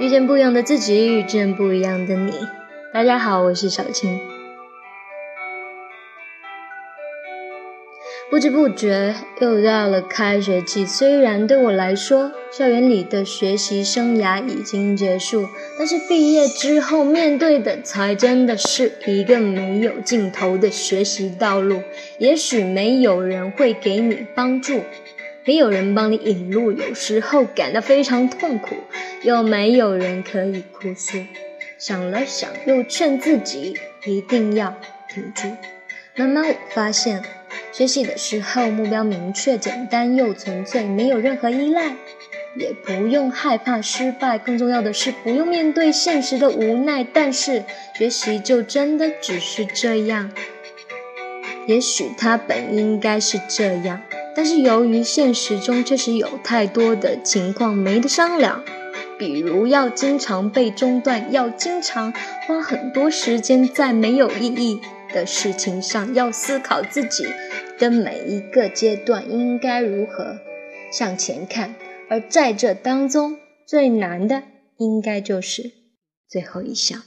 遇见不一样的自己，遇见不一样的你。大家好，我是小青。不知不觉又到了开学季，虽然对我来说，校园里的学习生涯已经结束，但是毕业之后面对的才真的是一个没有尽头的学习道路。也许没有人会给你帮助。没有人帮你引路，有时候感到非常痛苦，又没有人可以哭诉。想了想，又劝自己一定要挺住。慢慢我发现，学习的时候目标明确、简单又纯粹，没有任何依赖，也不用害怕失败。更重要的是，不用面对现实的无奈。但是，学习就真的只是这样？也许它本应该是这样。但是由于现实中确实有太多的情况没得商量，比如要经常被中断，要经常花很多时间在没有意义的事情上，要思考自己的每一个阶段应该如何向前看，而在这当中最难的应该就是最后一项。